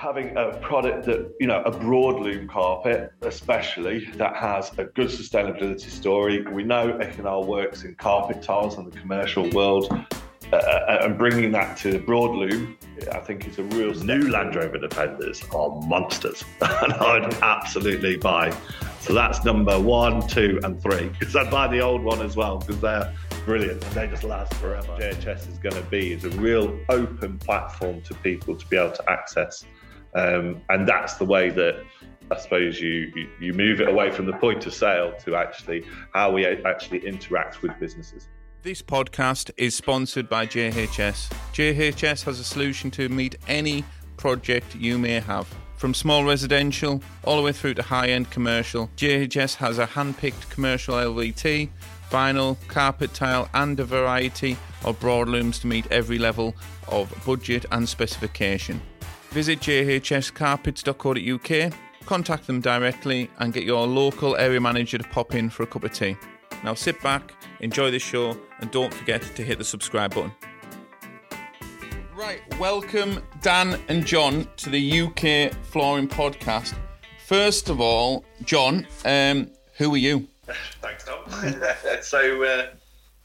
having a product that, you know, a broadloom carpet, especially, that has a good sustainability story. We know Econyl works in carpet tiles in the commercial world. Uh, uh and bringing that to the broadloom, I think is a real new Land Rover Defenders are monsters, and I'd absolutely buy. So that's number one, two, and three. Because I'd buy the old one as well because they're brilliant and they just last forever. JHS is going to be is a real open platform to people to be able to access um, and that's the way that I suppose you, you, move it away from the point of sale to actually how we actually interact with businesses. This podcast is sponsored by JHS. JHS has a solution to meet any project you may have. From small residential all the way through to high end commercial, JHS has a hand picked commercial LVT, vinyl, carpet tile, and a variety of broadlooms to meet every level of budget and specification. Visit jhscarpets.co.uk, contact them directly, and get your local area manager to pop in for a cup of tea. Now sit back, enjoy the show, and don't forget to hit the subscribe button. Right, welcome Dan and Jon to the UK Flooring Podcast. First of all, Jon, um, who are you? Thanks, Tom. so, uh,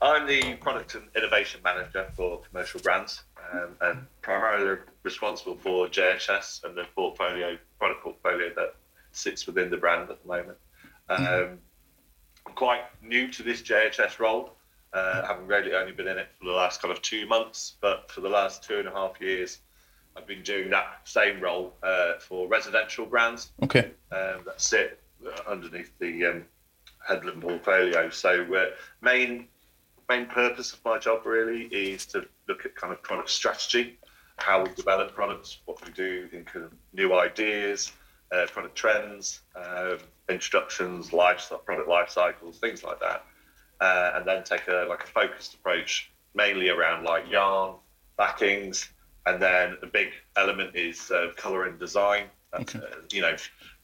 I'm the product and innovation manager for commercial brands um, and primarily responsible for JHS and the portfolio product portfolio that sits within the brand at the moment. Mm-hmm. Um, I'm quite new to this JHS role, uh, having really only been in it for the last kind of two months, but for the last two and a half years, I've been doing that same role uh, for residential brands. Okay. Um, that sit underneath the um, Headlam portfolio. So, uh, main main purpose of my job really is to look at kind of product strategy, how we develop products, what we do in kind of new ideas, uh, product trends, uh, introductions, life product life cycles, things like that, uh, and then take a like a focused approach, mainly around like yarn, backings, and then a big element is uh, color and design. Okay. Uh, you know,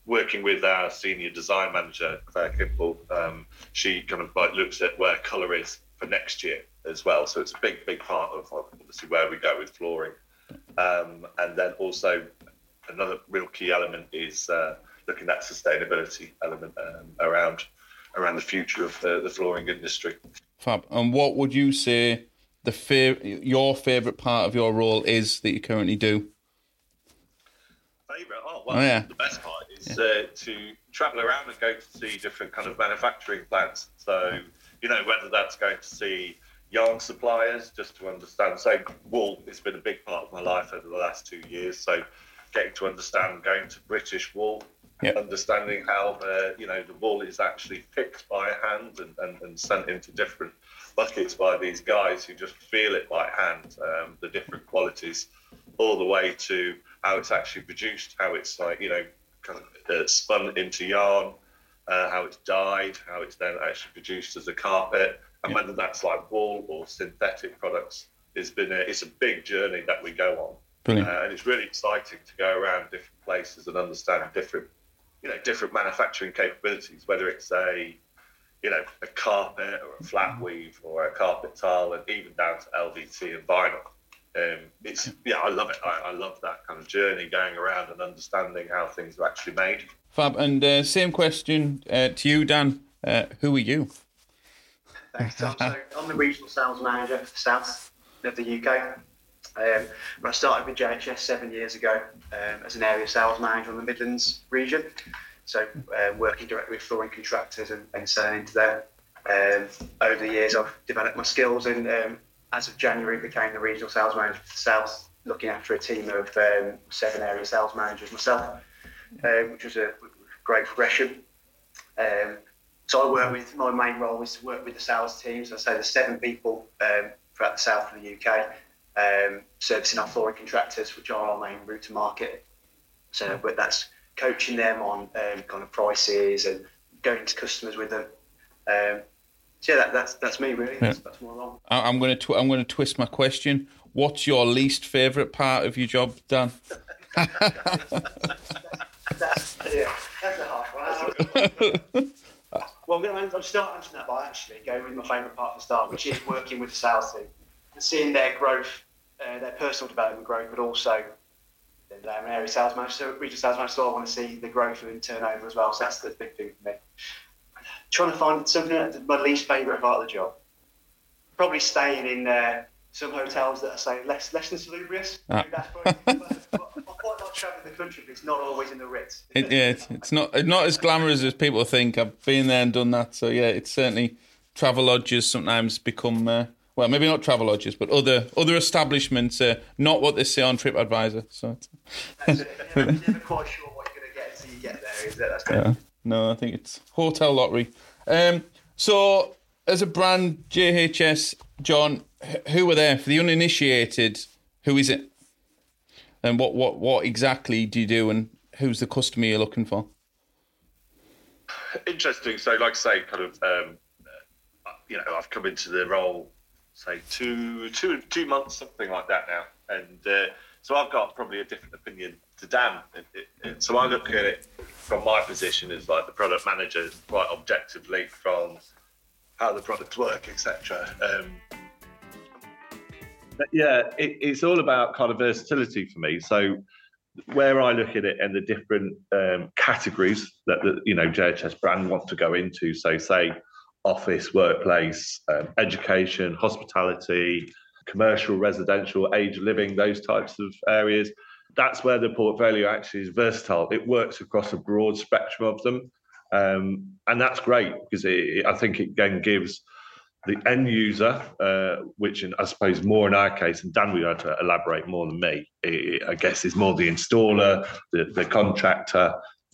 working with our senior design manager Claire Kimball, um, she kind of like looks at where color is for next year as well. So it's a big, big part of obviously where we go with flooring. Um, and then also another real key element is uh, looking at sustainability element um, around around the future of the, the, flooring industry. Fab. And what would you say the fav- your favourite part of your role is that you currently do? Favourite? Oh, well, oh, yeah. the best part is yeah. uh, to travel around and go to see different kind of manufacturing plants. So, you know, whether that's going to see yarn suppliers just to understand. So wool it's been a big part of my life over the last two years. So getting to understand going to British wool, yep. understanding how uh, you know the wool is actually picked by hand and, and, and, sent into different buckets by these guys who just feel it by hand, um, the different qualities, all the way to how it's actually produced, how it's like you know kind of uh, spun into yarn. Uh, how it's dyed, how it's then actually produced as a carpet, and whether that's like wool or synthetic products, it's been a, it's a big journey that we go on, uh, and it's really exciting to go around different places and understand different, you know, different manufacturing capabilities. Whether it's a, you know, a carpet or a flat weave or a carpet tile, and even down to LVT and vinyl. Um, it's yeah, I love it. I, I, love that kind of journey going around and understanding how things are actually made. Fab. And uh, same question uh, to you, Dan. Uh, who are you? Thanks, Tom. So I'm the regional sales manager for south of the UK. Um, I started with JHS seven years ago um, as an area sales manager on the Midlands region. So uh, working directly with flooring contractors and, and selling into them. Um, over the years, I've developed my skills and um, as of January became the regional sales manager for the south, looking after a team of um, seven area sales managers myself, which was a great progression. Um, so I work with my main role is to work with the sales teams. I say there's seven people um, throughout the south of the UK um, servicing our flooring contractors, which are our main route to market. So, but that's coaching them on um, kind of prices and going to customers with them. Um, so yeah, that, that's that's me really. That's, that's more along. I'm going to tw- I'm going to twist my question. What's your least favourite part of your job, Dan? that's, yeah, that's a hard one. Well, I'm start answering that by actually going with my favourite part the start, which is working with the sales team and seeing their growth, uh, their personal development growth, but also them area sales manager, so regional sales manager, so I want to see the growth in turnover as well. So that's the big thing for me. Trying to find something that's my least favourite part of the job. Probably staying in uh, some hotels that are say less less than salubrious. Ah. That's probably, I quite like travelling the country, but it's not always in the Ritz. It, yeah, it's, it's not not as glamorous as people think. I've been there and done that, so yeah, it's certainly travel lodges sometimes become uh, well, maybe not travel lodges, but other other establishments. Uh, not what they say on TripAdvisor. So it's, That's it. You're never, never quite sure what you're going to get until you get there. Is it? That's yeah. no, I think it's hotel lottery. Um, so as a brand, JHS, Jon, who were there for the uninitiated? Who is it? And what what what exactly do you do? And who's the customer you're looking for? Interesting. So, like I say, kind of, um, uh, you know, I've come into the role, say two, two, two months, something like that now, and uh, so I've got probably a different opinion to Dan. So I look at it from my position as like the product manager, quite objectively from how the products work, etc. Um, yeah, it, it's all about kind of versatility for me. So where I look at it and the different um, categories that the you know JHS brand wants to go into, so say office, workplace, um, education, hospitality, commercial, residential, age living, those types of areas. That's where the portfolio actually is versatile. It works across a broad spectrum of them, um, and that's great because it, I think it again gives the end user, uh, which in, I suppose more in our case, and Dan will have to elaborate more than me, it, I guess is more the installer, the, the contractor,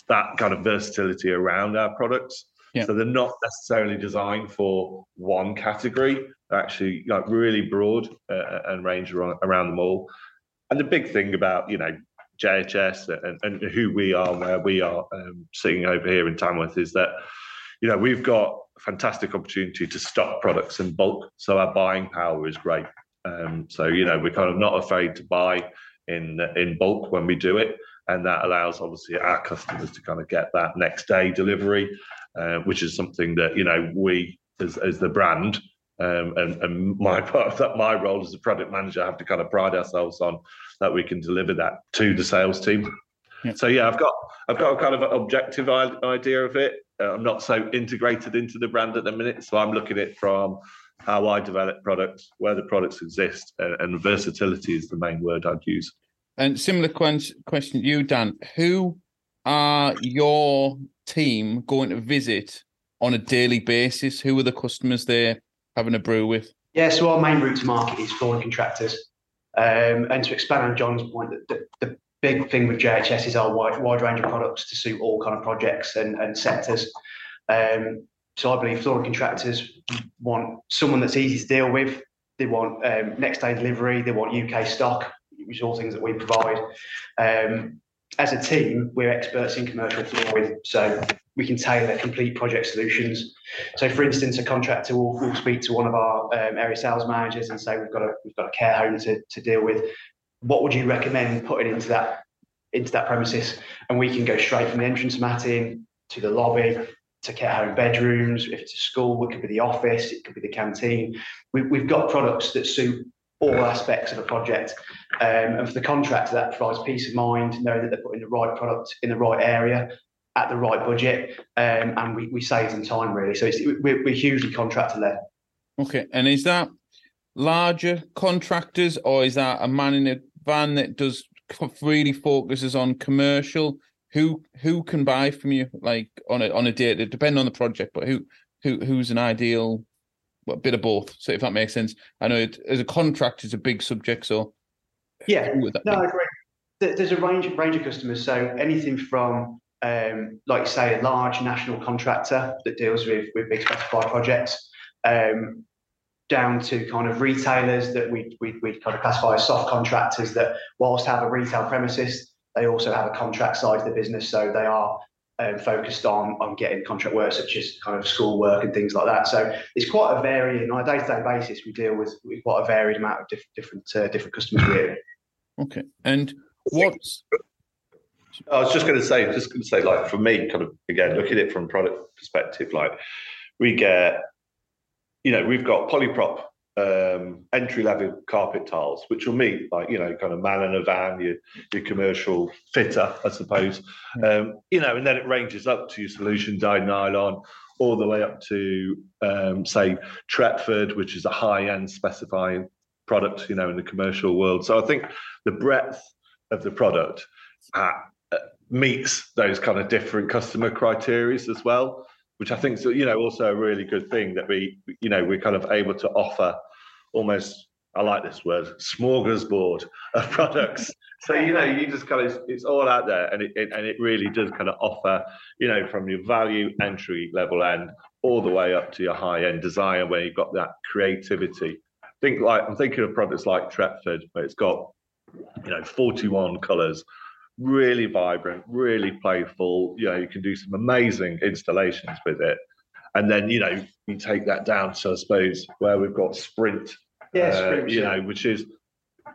that kind of versatility around our products. Yeah. So they're not necessarily designed for one category. They're actually like really broad uh, and range around, around them all. And the big thing about you know JHS and, and who we are, where we are um, sitting over here in Tamworth, is that you know we've got a fantastic opportunity to stock products in bulk, so our buying power is great. Um, so you know we're kind of not afraid to buy in in bulk when we do it, and that allows obviously our customers to kind of get that next day delivery, uh, which is something that you know we as as the brand. Um, and, and my part of that, my role as a product manager, have to kind of pride ourselves on that we can deliver that to the sales team. Yeah. So yeah, I've got I've got a kind of an objective idea of it. Uh, I'm not so integrated into the brand at the minute, so I'm looking at it from how I develop products, where the products exist, uh, and versatility is the main word I'd use. And similar question question to you, Dan. Who are your team going to visit on a daily basis? Who are the customers they're having a brew with? Yeah, so our main route to market is foreign contractors. Um, and to expand on Jon's point, the, the, the big thing with JHS is our wide, wide range of products to suit all kind of projects and, and sectors. Um, so I believe flooring contractors want someone that's easy to deal with. They want um, next day delivery. They want UK stock, which are all things that we provide. Um, as a team, we're experts in commercial flooring, so we can tailor complete project solutions. So, for instance, a contractor will, will speak to one of our um, area sales managers and say, "We've got a we've got a care home to, to deal with. What would you recommend putting into that into that premises?" And we can go straight from the entrance matting to the lobby to care home bedrooms. If it's a school, it could be the office, it could be the canteen. We, we've got products that suit all aspects of a project. Um, and for the contractor, that provides peace of mind, knowing that they're putting the right product in the right area at the right budget, um, and we, we save them time really. So we're, we're hugely contractor led. Okay, and is that larger contractors, or is that a man in a van that does really focuses on commercial? Who who can buy from you, like on a on a day? Depends on the project, but who who who's an ideal? Well, bit of both. So if that makes sense, I know it, as a contract is a big subject. So Yeah, who would that no, be? I agree. There's a range range of customers. So anything from um, like say a large national contractor that deals with with big specified projects, um, down to kind of retailers that we we we kind of classify as soft contractors that whilst have a retail premises, they also have a contract side of the business. So they are um, focused on on getting contract work such as kind of school work and things like that. So it's quite a varying on a day to day basis. We deal with, with quite a varied amount of diff- different uh, different customers really. Okay, and what's I was just going to say, just going to say, like for me, kind of again, look at it from product perspective. Like we get, you know, we've got polyprop um, entry level carpet tiles, which will meet like you know kind of man in a van, your your commercial fitter, I suppose. Um, you know, and then it ranges up to your solution dyed nylon, all the way up to um, say Tretford, which is a high end specifying product, you know, in the commercial world. So I think the breadth of the product uh, meets those kind of different customer criteria as well which I think is you know also a really good thing that we you know we're kind of able to offer almost I like this word smorgasbord of products. so you know you just kind of it's all out there and it, it, and it really does kind of offer you know from your value entry level end all the way up to your high end design where you've got that creativity. Think like I'm thinking of products like Tretford where it's got you know 41 colors really vibrant, really playful. You know, you can do some amazing installations with it. And then, you know, you take that down to, I suppose, where we've got Sprint, Yeah, uh, Sprint, you yeah. know, which is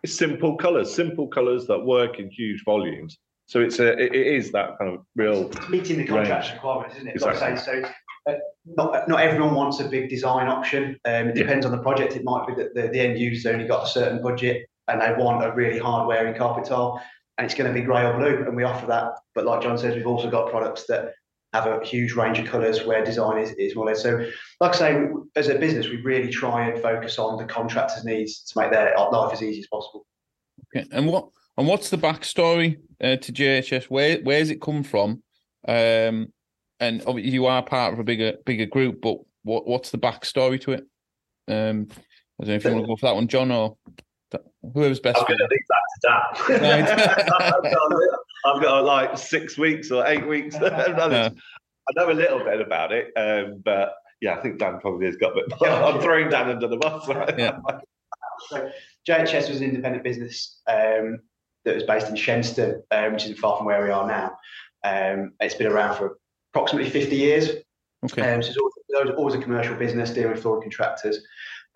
simple colors, simple colors that work in huge volumes. So it's a, it it is that kind of real, It's meeting the contract range. requirements, isn't it? Like I Exactly. say, so uh, not not everyone wants a big design option. Um, it Yeah. depends on the project. It might be that the, the end user's only got a certain budget and they want a really hard wearing carpet tile, and it's going to be grey or blue, and we offer that. But like Jon says, we've also got products that have a huge range of colours where design is, is less. So, like I say, as a business, we really try and focus on the contractor's needs to make their life as easy as possible. Okay. And what and what's the backstory uh, to JHS? Where where's it come from? Um, and you are part of a bigger bigger group, but what what's the backstory to it? Um, I don't know if you want to go for that one, Jon, or whoever's best. I'm going to leave that to Dan. Right. I've, got, like six weeks or eight weeks. Yeah. I know a little bit about it, um, but yeah, I think Dan probably has got a bit. I'm throwing Dan under the bus. Right? Yeah. So JHS was an independent business um, that was based in Shenstone, um, which isn't far from where we are now. Um, it's been around for approximately 50 years. Okay. Um, so it's always, it was always a commercial business dealing with flooring contractors.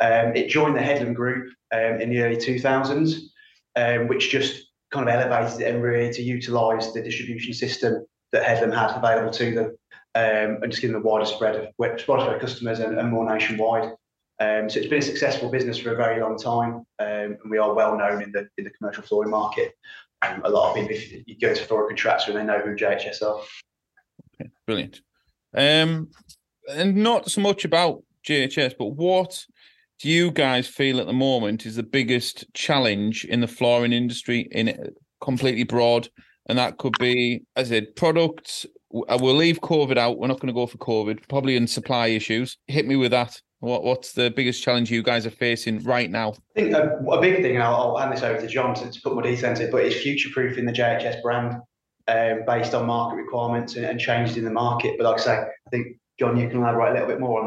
Um, it joined the Headlam Group um, in the early 2000s, um, which just kind of elevated it and really to utilise the distribution system that Headlam had available to them um, and just give them a wider spread of wider spread of customers and, and more nationwide. Um, so it's been a successful business for a very long time, um, and we are well known in the in the commercial flooring market. A lot of people, if you go to a flooring contractor, and they know who JHS are. Okay, brilliant. And not so much about JHS, but what do you guys feel at the moment is the biggest challenge in the flooring industry in it completely broad? And that could be, as I said, products. w- uh, We'll leave COVID out. We're not going to go for COVID, probably in supply issues. Hit me with that. What What's the biggest challenge you guys are facing right now? I think a, a big thing, and I'll, I'll hand this over to Jon to, to put more detail into it, but it's future-proofing the JHS brand um, based on market requirements and, and changes in the market. But like I say, I think Jon, you can elaborate a little bit more on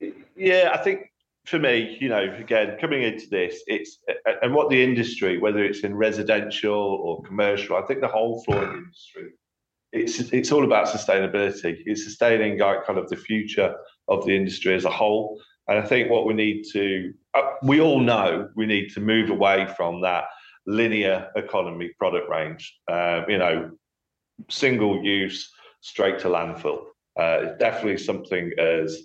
that. Yeah, I think for me, you know, again, coming into this, it's and what the industry, whether it's in residential or commercial, I think the whole flooring industry, it's it's all about sustainability. It's sustaining like kind of the future of the industry as a whole. And I think what we need to, uh, we all know we need to move away from that linear economy product range. Um, you know, single use, straight to landfill. Uh, it's definitely something as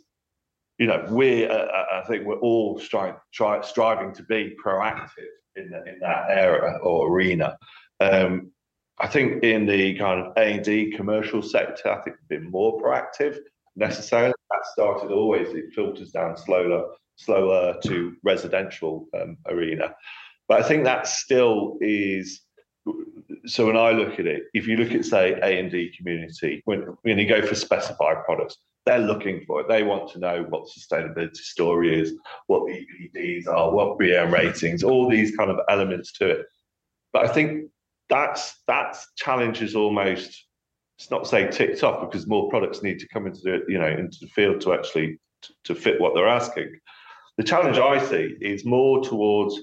you know, we uh, I think we're all try, striving to be proactive in, the, in that area or arena. Um, I think in the kind of A and D commercial sector, I think we've been more proactive necessarily. That started always; it filters down slower, slower to residential um, arena. But I think that still is. So when I look at it, if you look at say A and D community, when when you go for specified products, they're looking for it. They want to know what sustainability story is, what the EPDs are, what BREEAM ratings, all these kind of elements to it. But I think that's that challenge is almost it's not saying ticked off because more products need to come into the you know into the field to actually to, to fit what they're asking. The challenge I see is more towards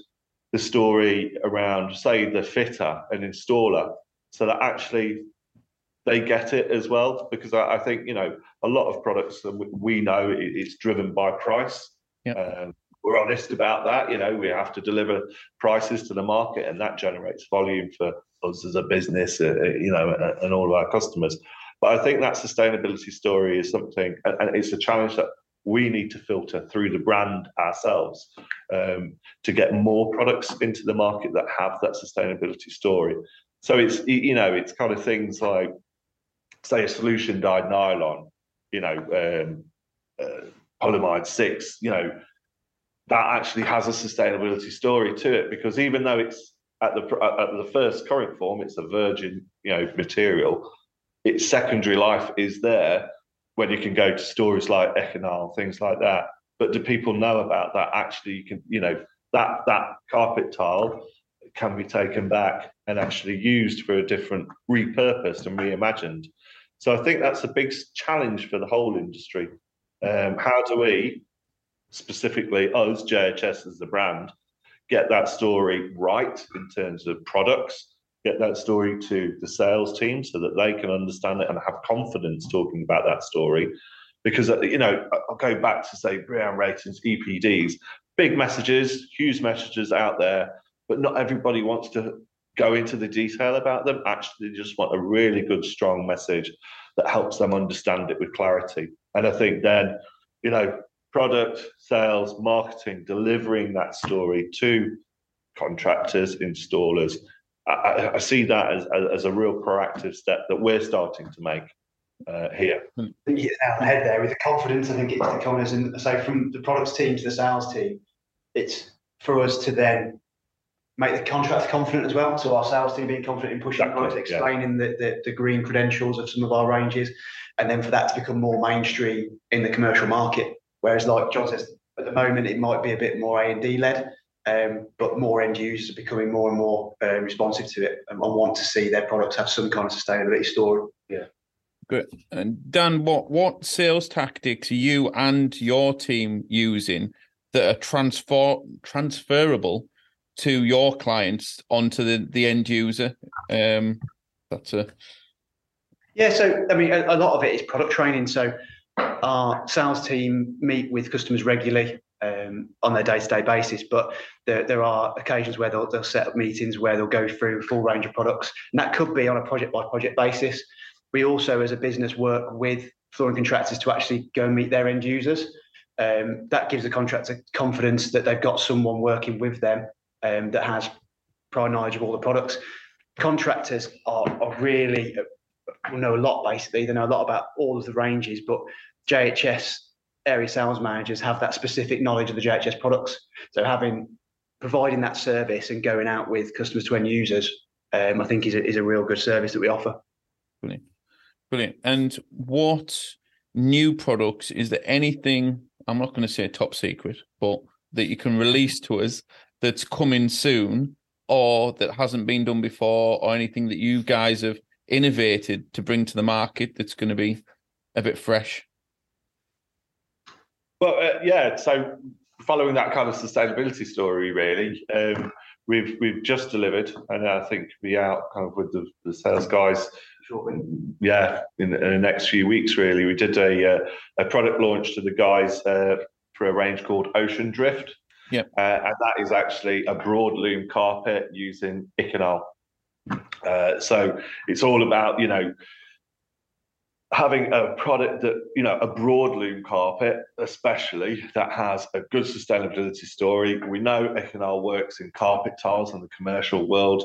the story around say the fitter and installer, so that actually they get it as well because I, I think you know a lot of products that we- know it- it's driven by price. Yeah. Um, we're honest about that. You know, we have to deliver prices to the market, and that generates volume for us as a business. Uh, uh, you know, and, and all of our customers. But I think that sustainability story is something, and, and it's a challenge that we need to filter through the brand ourselves um, to get more products into the market that have that sustainability story. So it's you know it's kind of things like say a solution dyed nylon, you know, um, uh, polyamide six, you know, that actually has a sustainability story to it because even though it's at the at the first current form, it's a virgin you know material. Its secondary life is there when you can go to stories like Econyl, things like that. But do people know about that? Actually, you can you know that that carpet tile can be taken back and actually used for a different repurposed and reimagined. So I think that's a big challenge for the whole industry. Um, how do we, specifically us, JHS as the brand, get that story right in terms of products, get that story to the sales team so that they can understand it and have confidence talking about that story. Because, uh, you know, I'll go back to say BREEAM ratings, EPDs, big messages, huge messages out there, but not everybody wants to go into the detail about them. Actually, just want a really good, strong message that helps them understand it with clarity. And I think then, you know, product, sales, marketing, delivering that story to contractors, installers. I, I see that as, as a real proactive step that we're starting to make uh, here. I think you hit the head there with the confidence. I think it's the confidence, and so from the products team to the sales team, it's for us to then make the contractor confident as well. So our sales team being confident in pushing exactly, products, explaining yeah. the, the, the green credentials of some of our ranges, and then for that to become more mainstream in the commercial market. Whereas, like Jon says, at the moment it might be a bit more A and D led, um, but more end users are becoming more and more uh, responsive to it and, and want to see their products have some kind of sustainability story. Yeah. Good. And Dan, what what sales tactics are you and your team using that are transfer transferable to your clients onto the, the end user. Um, that's a yeah. So I mean, a, a, lot of it is product training. So our sales team meet with customers regularly um, on their day-to-day basis, but there, there are occasions where they'll, they'll set up meetings where they'll go through a full range of products, and that could be on a project-by-project basis. We also, as a business, work with flooring contractors to actually go and meet their end users. Um, that gives the contractor confidence that they've got someone working with them um, that has prior knowledge of all the products. Contractors are, are really uh, know a lot basically. They know a lot about all of the ranges, but JHS area sales managers have that specific knowledge of the JHS products. So having providing that service and going out with customers to end users, um, I think is a, is a real good service that we offer. Brilliant, brilliant. And what new products is there anything? I'm not going to say top secret, but that you can release to us that's coming soon or that hasn't been done before or anything that you guys have innovated to bring to the market that's going to be a bit fresh? Well, uh, yeah. So following that kind of sustainability story, really, um, we've we've just delivered, and I think be out kind of with the, the sales guys. Yeah, in, in, the next few weeks, really, we did a uh, a product launch to the guys uh, for a range called Ocean Drift. Yeah. Uh, and that is actually a broadloom carpet using Econyl. Uh, so it's all about, you know, having a product that, you know, a broadloom carpet, especially that has a good sustainability story. We know Econyl works in carpet tiles in the commercial world.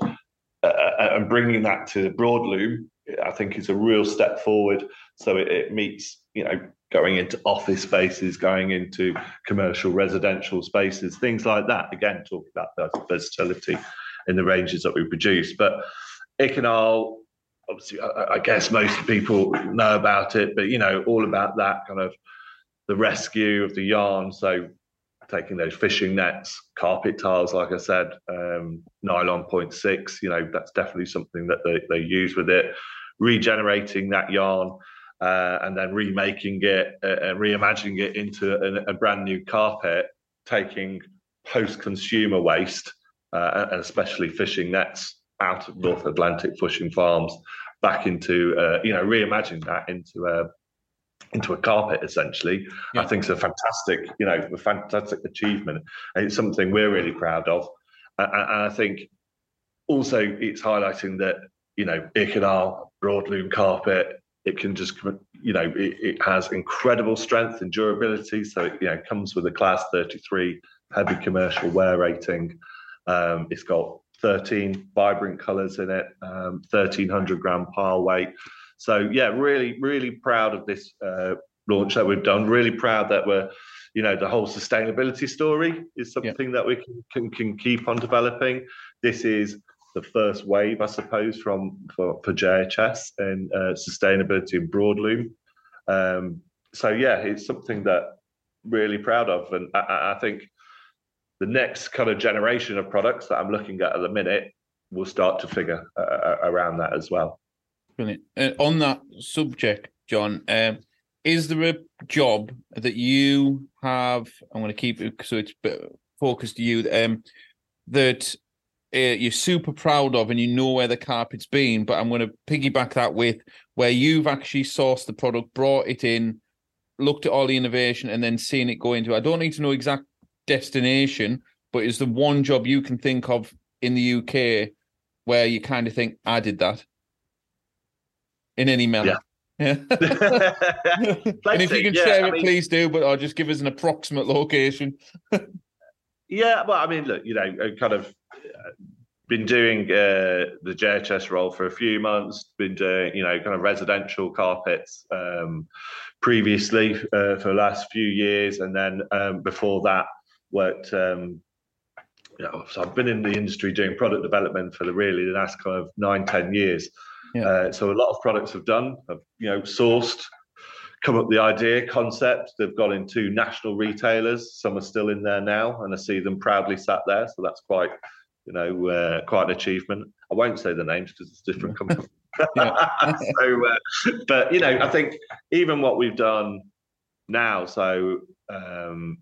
Uh, uh, and bringing that to the broadloom, I think is a real step forward. So it, it meets, you know, going into office spaces, going into commercial residential spaces, things like that. Again, talking about the versatility in the ranges that we produce. But Econyl, obviously, I, I, guess most people know about it, but you know, all about that kind of the rescue of the yarn. So taking those fishing nets, carpet tiles, like I said, um, nylon 0.6, you know, that's definitely something that they, they use with it. Regenerating that yarn uh, and then remaking it uh, and reimagining it into a, a, brand new carpet, taking post-consumer waste uh, and especially fishing nets out of North Atlantic fishing farms back into uh, you know reimagining that into a into a carpet essentially. Yeah. i think it's a fantastic you know a fantastic achievement. And it's something we're really proud of. And, and i think also it's highlighting that you know Econyl broadloom carpet it can just, you know, it, it, has incredible strength and durability. So it, you know, comes with a Class 33 heavy commercial wear rating. Um, it's got 13 vibrant colours in it, um, 1300 gram pile weight. So yeah, really, really proud of this uh, launch that we've done. Really proud that we're, you know, the whole sustainability story is something yeah. that we can, can, can keep on developing. This is the first wave, I suppose, from for, for JHS and uh, sustainability in broadloom. Um, so yeah, it's something that really proud of, and I, I, think the next kind of generation of products that I'm looking at at the minute will start to figure uh, uh around that as well. Brilliant. Uh, on that subject, Jon, um, is there a job that you have? I'm going to keep it so it's focused to you. Um, that uh, you're super proud of and you know where the carpet's been. But I'm going to piggyback that with where you've actually sourced the product, brought it in, looked at all the innovation, and then seen it go into. I don't need to know exact destination, but is the one job you can think of in the UK where you kind of think I did that in any manner? Yeah. Yeah. and if you can yeah, share I it, mean, please do. But I'll just give us an approximate location. yeah, well, I mean, look, you know, kind of been doing uh, the JHS role for a few months. Been doing, you know, kind of residential carpets um, previously uh, for the last few years, and then um, before that, worked. Um, you know, so I've been in the industry doing product development for the really the last kind of nine, ten years. Yeah. Uh, so a lot of products have done, have, you know, sourced, come up with the idea, concept. They've gone into national retailers. Some are still in there now, and I see them proudly sat there. So that's quite you know, uh, quite an achievement. I won't say the names because it's different companies. so, uh, but you know, I think even what we've done now, so um,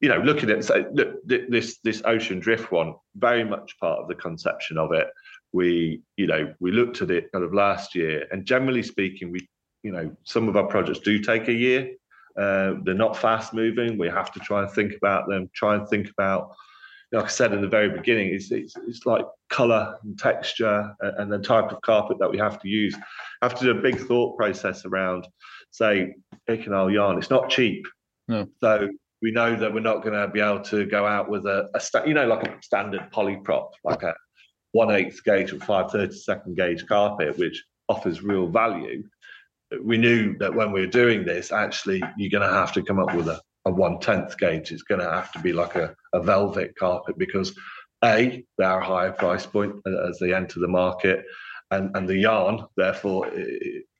you know, looking at so look, this this ocean drift one, very much part of the conception of it. We, you know, we looked at it kind of last year, and generally speaking, we, you know, some of our projects do take a year. Uh, they're not fast moving. We have to try and think about them. Try and think about like I said in the very beginning, it's, it's, it's like color and texture and, and the type of carpet that we have to use. I have to do a big thought process around, say, Econyl yarn. It's not cheap. No. So we know that we're not going to be able to go out with a, a sta- you know, like a standard polyprop, like a one eighth gauge or five thirty second gauge carpet, which offers real value. We knew that when we were doing this, actually, you're going to have to come up with a a one tenth gauge. It's going to have to be like a, a velvet carpet because a they're a higher price point as they enter the market, and and the yarn therefore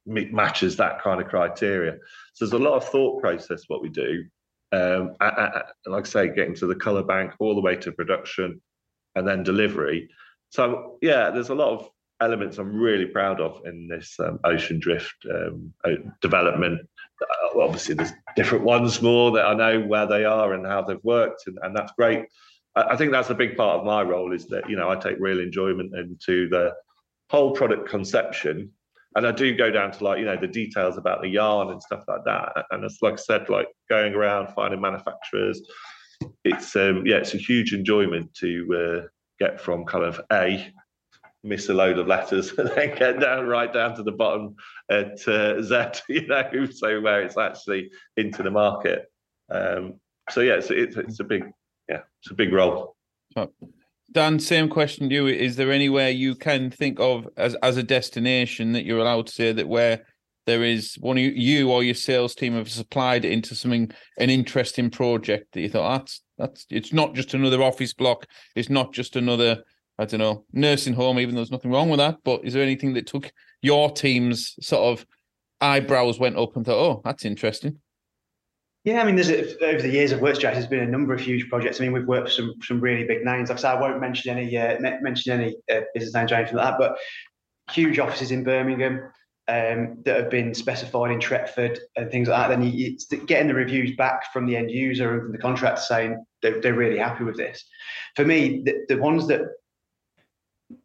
matches that kind of criteria. So there's a lot of thought process what we do. Um, I, I, like I say, getting to the color bank all the way to production, and then delivery. So yeah, there's a lot of elements I'm really proud of in this um, ocean drift um, development obviously there's different ones more that I know where they are and how they've worked, and, and that's great. I, I think that's a big part of my role is that you know I take real enjoyment into the whole product conception, and I do go down to like you know the details about the yarn and stuff like that. And it's like I said, like going around finding manufacturers. It's um, yeah, it's a huge enjoyment to uh, get from kind of a miss a load of letters and then get down right down to the bottom at uh, Z, you know, so where it's actually into the market. Um, so yeah, it's, it's, it's a big yeah, it's a big role. Dan, same question to you: Is there anywhere you can think of as as a destination that you're allowed to say that where there is one of you, you or your sales team have supplied it into something an interesting project that you thought that's that's it's not just another office block, it's not just another I don't know, nursing home, even though there's nothing wrong with that. But is there anything that took your team's sort of eyebrows went up and thought, oh, that's interesting? Yeah, I mean, there's a, over the years of work strategy, there's been a number of huge projects. I mean, we've worked with some some really big names. Like I said, I won't mention any uh, mention any uh, business names or anything like that, but huge offices in Birmingham um, that have been specified in Tretford and things like that. Then you, getting the reviews back from the end user and from the contractor saying they're, they're really happy with this. For me, the, the ones that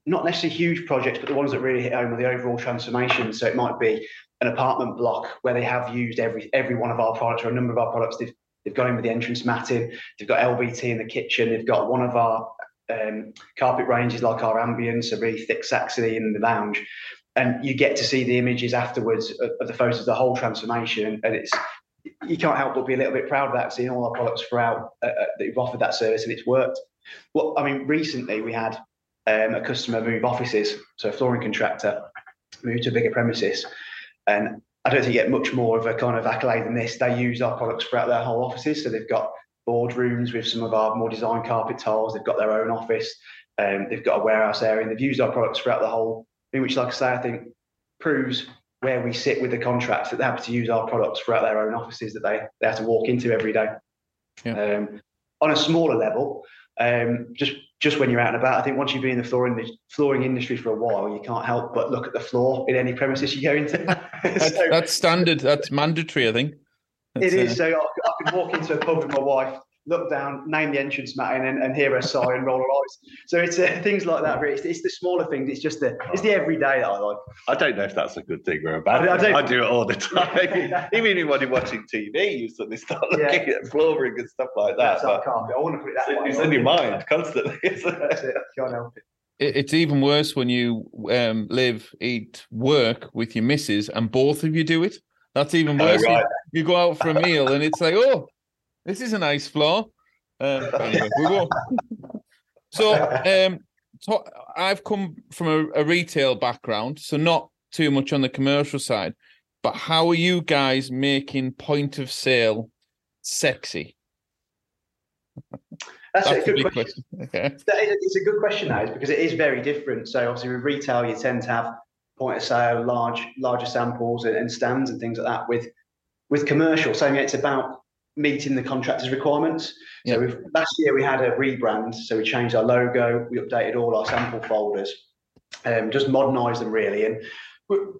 not necessarily huge projects, but the ones that really hit home are the overall transformation. So it might be an apartment block where they have used every every one of our products or a number of our products. They've they've gone in with the entrance matting. They've got LVT in the kitchen. They've got one of our um, carpet ranges like our ambience, a really thick Saxony in the lounge. and you get to see the images afterwards of, of the photos of the whole transformation, and it's you can't help but be a little bit proud of that, seeing all our products throughout uh, uh, that you've offered that service and it's worked. Well, I mean, recently we had um, a customer move offices, so a flooring contractor moved to a bigger premises, and I don't think you get much more of a kind of accolade than this. They use our products throughout their whole offices, so they've got boardrooms with some of our more designed carpet tiles. They've got their own office. Um, they've got a warehouse area, and they've used our products throughout the whole thing, which, like I say, I think proves where we sit with the contracts that they have to use our products throughout their own offices that they, they have to walk into every day. Yeah. Um, on a smaller level, um, just just when you're out and about, I think once you've been in the flooring the flooring industry for a while, you can't help but look at the floor in any premises you go into. that's, so, that's, standard. That's mandatory. I think. That's, it is. Uh... So I, I can walk into a pub with my wife, look down, name the entrance mat, and, and hear her sigh and roll her eyes. So it's uh, things like that. Really. It's, it's, the smaller things. It's just the it's the everyday that I like. I don't know if that's a good thing or a bad. I, I, I do it all the time. Even when you're watching TV, you suddenly start looking yeah. at flooring and stuff like that. That's but I want to put it that it's, way. It's in your mind constantly. that's it. I can't help it it's even worse when you um, live, eat, work with your missus, and both of you do it. That's even oh, worse. Oh, right. You go out for a meal, and it's like, oh, this is a nice floor. Um, anyway, we. So, um, I've come from a, a, retail background, so not too much on the commercial side. But how are you guys making point of sale sexy? That's, That's a good question. question. Okay. It's a good question, that is, because it is very different. So, obviously, with retail, you tend to have point of sale, large, larger samples, and, and stands and things like that. With with commercial, so yeah, it's about meeting the contractor's requirements. Yep. So last year we had a rebrand, so we changed our logo, we updated all our sample folders, um, just modernised them really, and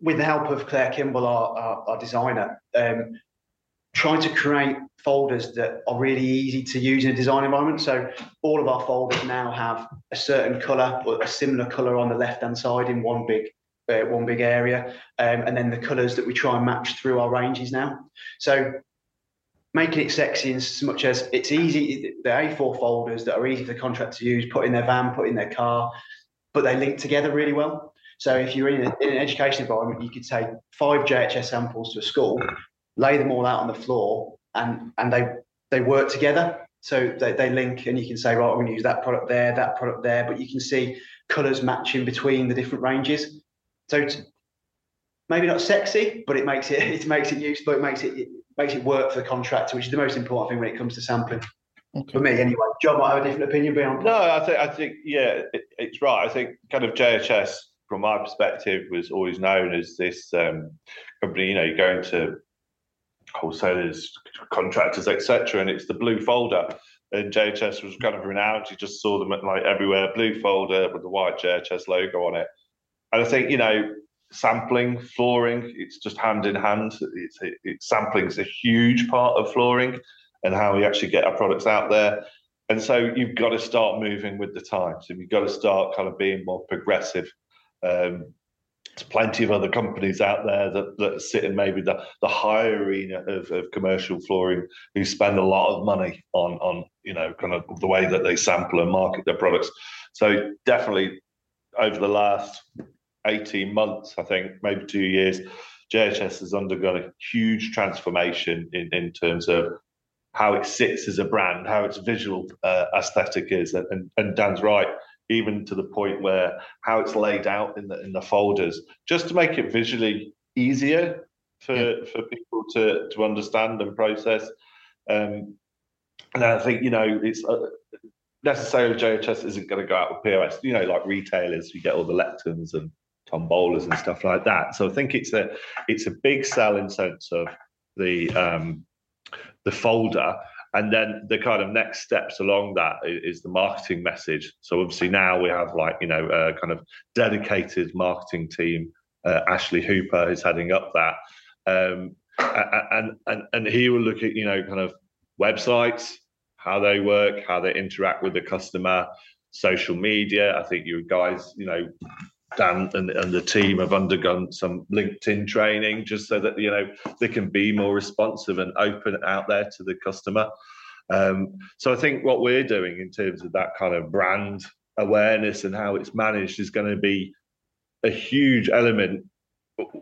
with the help of Claire Kimball, our, our, our designer, um, trying to create folders that are really easy to use in a design environment. So all of our folders now have a certain colour or a similar colour on the left hand side in one big uh, one big area, um, and then the colours that we try and match through our ranges now. So making it sexy in as much as it's easy. The A4 folders that are easy for the contractor to use, put in their van, put in their car, but they link together really well. So if you're in, a, in an education environment, you could take five JHS samples to a school, lay them all out on the floor, and and they they work together. So they, they link, and you can say, right, I'm going to use that product there, that product there, but you can see colours matching between the different ranges. So maybe not sexy, but it makes it it makes it useful. It makes it makes it work for the contractor, which is the most important thing when it comes to sampling. Okay. For me, anyway. Jon might have a different opinion beyond. No, I think I think yeah, it, it's right. I think kind of JHS, from my perspective, was always known as this um, company. You know, you go into wholesalers, contractors, etc., and it's the blue folder. And JHS was kind of renowned. You just saw them at like everywhere, blue folder with the white JHS logo on it. And I think you know sampling, flooring. It's just hand in hand. It's, it, it, sampling is a huge part of flooring and how we actually get our products out there. And so you've got to start moving with the times, and you've got to start kind of being more progressive. Um, there's plenty of other companies out there that, that sit in maybe the, the higher arena of, of commercial flooring who spend a lot of money on on you know kind of the way that they sample and market their products. So definitely over the last 18 months, I think, maybe two years, JHS has undergone a huge transformation in, in terms of how it sits as a brand, how its visual uh, aesthetic is. And, and Dan's right, even to the point where how it's laid out in the in the folders, just to make it visually easier for, yeah. for people to, to understand and process. Um, and I think, you know, it's uh, necessarily JHS isn't going to go out with POS, you know, like retailers, you get all the lecterns and tombolas and stuff like that. So I think it's a it's a big selling sense of the um, the folder. And then the kind of next steps along that is the marketing message. So obviously now we have like you know a kind of dedicated marketing team. Uh, Ashley Hooper is heading up that, um, and and and he will look at you know kind of websites, how they work, how they interact with the customer, social media. I think you guys, you know, Dan and, and the team have undergone some LinkedIn training just so that you know they can be more responsive and open out there to the customer. Um, so I think what we're doing in terms of that kind of brand awareness and how it's managed is going to be a huge element.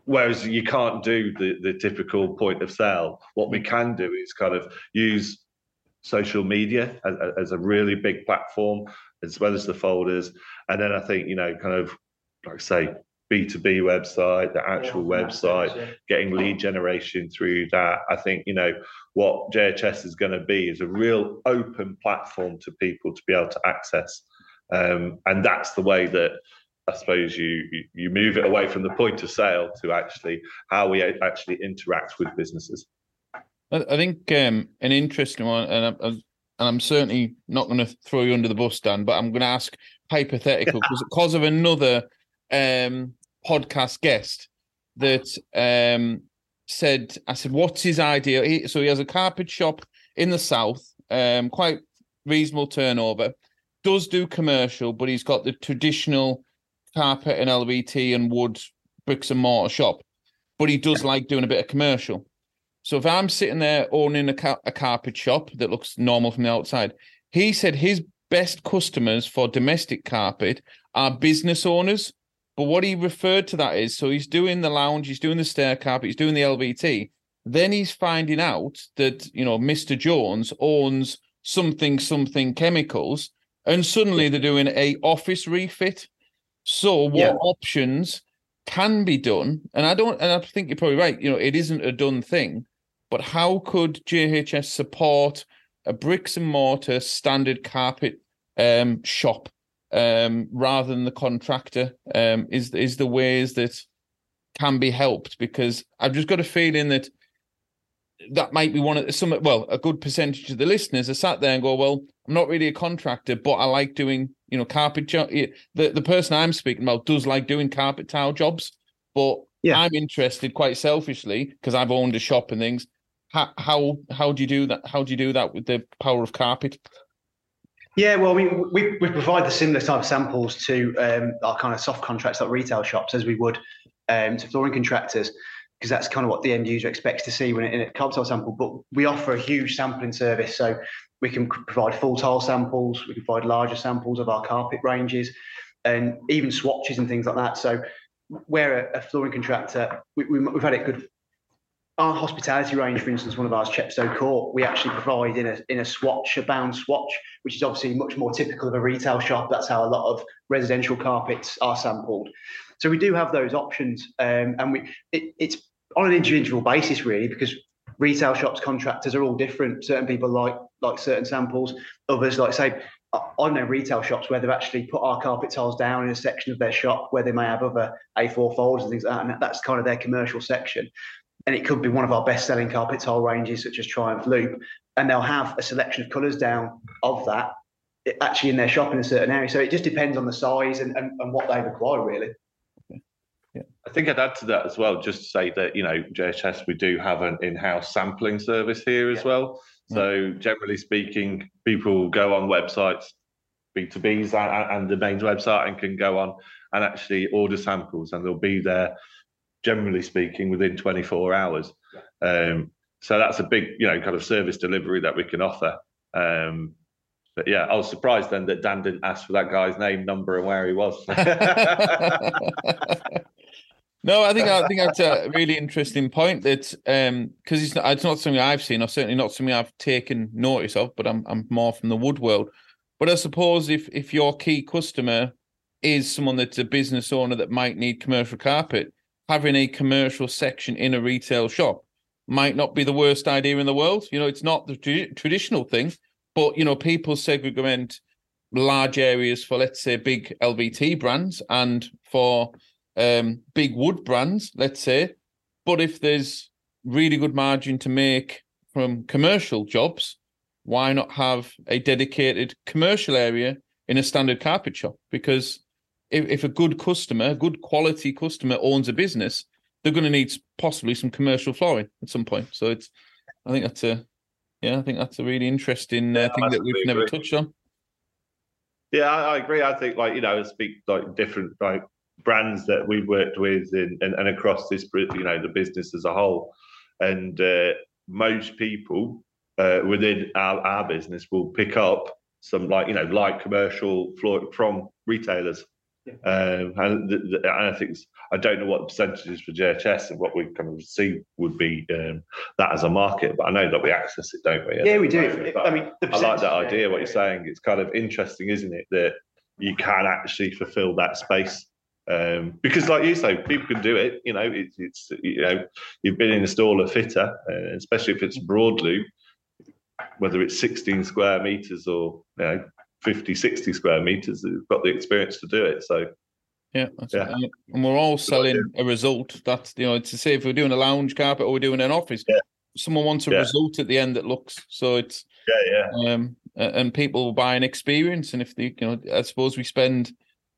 Whereas you can't do the, the typical point of sale. What we can do is kind of use social media as, as a really big platform, as well as the folders. And then I think, you know, kind of like I say, B2B website, the actual yeah, website, yeah. getting lead generation through that. I think, you know, what JHS is going to be is a real open platform to people to be able to access. Um, and that's the way that I suppose you, you move it away from the point of sale to actually how we actually interact with businesses. I think um, an interesting one, and I'm, and I'm certainly not going to throw you under the bus, Dan, but I'm going to ask hypothetical because because of another um, podcast guest that um, said, I said, what's his idea? He, so he has a carpet shop in the south, um, quite reasonable turnover, does do commercial, but he's got the traditional carpet and LVT and wood bricks and mortar shop, but he does like doing a bit of commercial. So if I'm sitting there owning a, car- a carpet shop that looks normal from the outside, he said his best customers for domestic carpet are business owners but what he referred to that is so he's doing the lounge, he's doing the stair carpet, he's doing the LVT. Then he's finding out that, you know, Mr. Jones owns something, something chemicals, and suddenly they're doing a office refit. So what yeah. options can be done? And I don't, and I think you're probably right, you know, it isn't a done thing, but how could JHS support a bricks and mortar standard carpet um, shop um, rather than the contractor. Um, is is the ways that can be helped because I've just got a feeling that that might be one of some well a good percentage of the listeners are sat there and go well I'm not really a contractor but I like doing you know carpet job the the person I'm speaking about does like doing carpet tile jobs but yeah. I'm interested quite selfishly because I've owned a shop and things. How how how do you do that? How do you do that with the power of carpet yeah, well, we, we, we provide the similar type of samples to um, our kind of soft contracts like retail shops as we would um, to flooring contractors because that's kind of what the end user expects to see when it, in a carpet sample. But we offer a huge sampling service, so we can provide full tile samples, we can provide larger samples of our carpet ranges, and even swatches and things like that. So where a, a flooring contractor, we, we, we've had it good our hospitality range, for instance, one of ours, Chepstow Court, we actually provide in a in a swatch, a bound swatch, which is obviously much more typical of a retail shop. That's how a lot of residential carpets are sampled. So we do have those options, um, and we it, it's on an individual basis really because retail shops contractors are all different. Certain people like like certain samples, others like say. I know retail shops where they've actually put our carpet tiles down in a section of their shop where they may have other A4 folders and things like that, and that's kind of their commercial section and it could be one of our best selling carpet tile ranges, such as Triumph Loop, and they'll have a selection of colours down of that actually in their shop in a certain area. So it just depends on the size and, and, and what they require, really. Yeah. I think I'd add to that as well, just to say that, you know, JHS, we do have an in house sampling service here as yeah. well. So, generally speaking, people go on websites, B2Bs and, and the main website, and can go on and actually order samples, and they'll be there generally speaking, within 24 hours. Um, so that's a big, you know, kind of service delivery that we can offer. Um, but yeah, I was surprised then that Dan didn't ask for that guy's name, number, and where he was. no, I think I think that's a really interesting point. That because um, it's not, it's not something I've seen, or certainly not something I've taken notice of. But I'm I'm more from the wood world. But I suppose if if your key customer is someone that's a business owner that might need commercial carpet, having a commercial section in a retail shop might not be the worst idea in the world. You know, it's not the tra- traditional thing, but you know, people segregate large areas for, let's say, big LVT brands and for um, big wood brands, let's say. But if there's really good margin to make from commercial jobs, why not have a dedicated commercial area in a standard carpet shop? Because if, if a good customer, a good quality customer owns a business, they're going to need possibly some commercial flooring at some point. So it's, I think that's a, yeah, I think that's a really interesting uh, yeah, thing that we've never touched on. Yeah, I, I, agree. I think like you know, speak like different like brands that we've worked with and, and, and across this, you know, the business as a whole, and uh, most people uh, within our, our business will pick up some like you know light commercial floor from retailers Um, and, the, the, and I think I don't know what the percentage is for JHS and what we kind of see would be um, that as a market, but I know that we access it, don't we? Yeah, we do. I mean, I like that idea. What you're saying, it's kind of interesting, isn't it, that you can actually fulfil that space. Um, because, like you say, people can do it. You know, it's, it's you know, you've been in a stall a fitter, uh, especially if it's broadloom, whether it's 16 square meters or you know 50, 60 square meters have got the experience to do it. So, yeah, yeah. and we're all selling a result. That's you know, to say if we're doing a lounge carpet or we're doing an office, yeah. someone wants a yeah. result at the end that looks so. It's yeah, yeah. Um, and people buy an experience, and if they, you know, I suppose we spend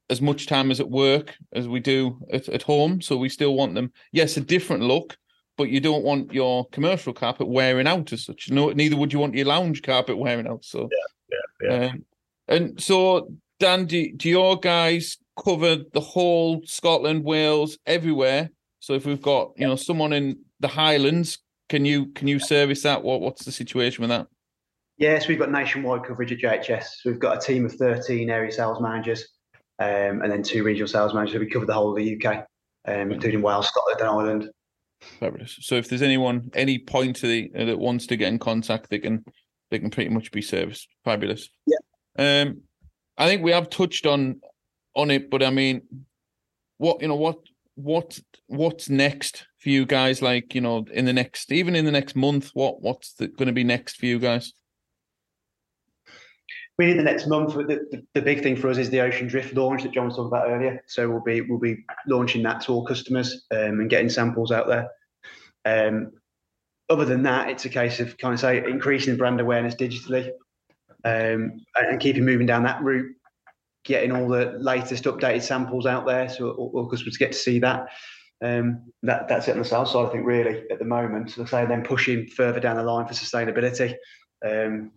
as much time as at work as we do at, at home, so we still want them. Yes, a different look, but you don't want your commercial carpet wearing out as such. No, neither would you want your lounge carpet wearing out. So yeah, yeah, yeah. Um, and so, Dan, do, do your guys cover the whole Scotland, Wales, everywhere? So if we've got you know someone in the Highlands, can you can you service that? What what's the situation with that? Yes, we've got nationwide coverage at JHS. We've got a team of 13 area sales managers um, and then two regional sales managers. We cover the whole of the UK, um, including Wales, Scotland, and Ireland. Fabulous. So if there's anyone, any point the, uh, that wants to get in contact, they can they can pretty much be serviced. Fabulous. Yeah. Um, I think we have touched on on it, but I mean, what you know, what what what's next for you guys? Like you know, in the next, even in the next month, what what's going to be next for you guys? Really, the next month, the, the, the, big thing for us is the Ocean Drift launch that Jon was talking about earlier. So we'll be we'll be launching that to all customers um, and getting samples out there. Um, other than that, it's a case of kind of say increasing brand awareness digitally um, and keeping moving down that route, getting all the latest updated samples out there so all customers get to see that. Um, that that's it on the sales side, I think, really at the moment. So, say then pushing further down the line for sustainability, um,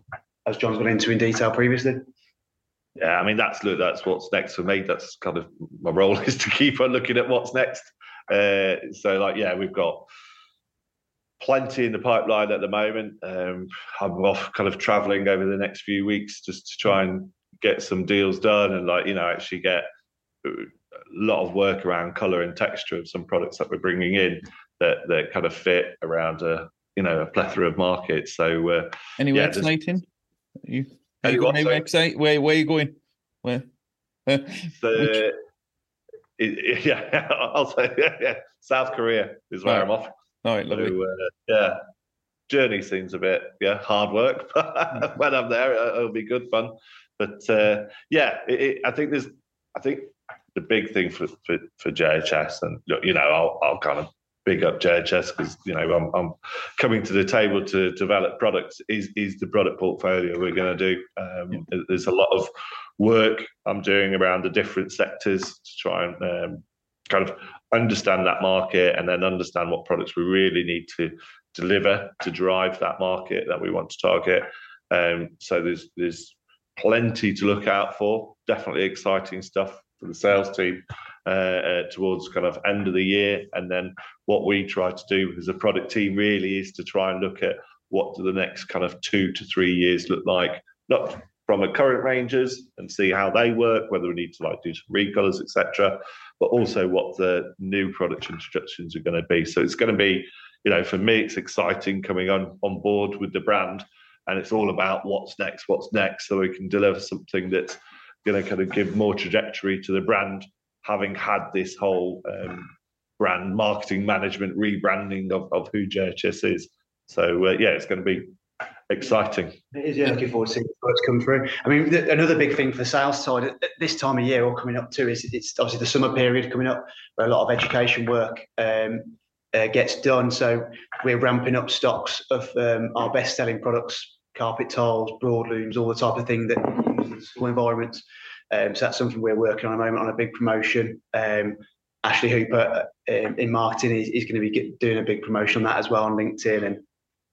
as Jon's gone into in detail previously. Yeah, I mean that's look, that's what's next for me. That's kind of my role is to keep on looking at what's next. Uh, so, like, yeah, we've got plenty in the pipeline at the moment. Um, I'm off kind of traveling over the next few weeks just to try and get some deals done and like you know actually get a lot of work around color and texture of some products that we're bringing in that that kind of fit around a you know a plethora of markets. So uh, anywhere yeah, exciting? You, are you going exciting? Where where are you going? Where? the, it, yeah, I'll say yeah, yeah, South Korea is where right. I'm off. All right, lovely. So, uh, yeah, journey seems a bit yeah hard work, but when I'm there, it'll be good fun. But uh, yeah, it, it, I think there's, I think the big thing for for, for JHS, and you know, I'll I'll kind of big up JHS because you know I'm, I'm coming to the table to develop products. Is is the product portfolio we're going to do? Um, yeah. There's a lot of work I'm doing around the different sectors to try and um, kind of understand that market and then understand what products we really need to deliver to drive that market that we want to target. Um, so there's there's plenty to look out for. Definitely exciting stuff for the sales team uh, uh, towards kind of end of the year. And then what we try to do as a product team really is to try and look at what do the next kind of two to three years look like, not from a current ranges and see how they work, whether we need to like do some recolors, etc but also what the new product introductions are going to be. So it's going to be, you know, for me, it's exciting coming on on board with the brand, and it's all about what's next, what's next, so we can deliver something that's going to kind of give more trajectory to the brand, having had this whole um, brand marketing management rebranding of, of who JHS is. So uh, yeah, it's going to be exciting. It is, yeah. Looking forward to seeing products come through. I mean, the, another big thing for the sales side at this time of year or coming up too is it's obviously the summer period coming up where a lot of education work um, uh, gets done. So we're ramping up stocks of um, our best selling products, carpet tiles, broadlooms, all the type of thing that in school environments. Um, so that's something we're working on at the moment on a big promotion. Um, Ashley Hooper uh, in marketing is, is going to be doing a big promotion on that as well on LinkedIn and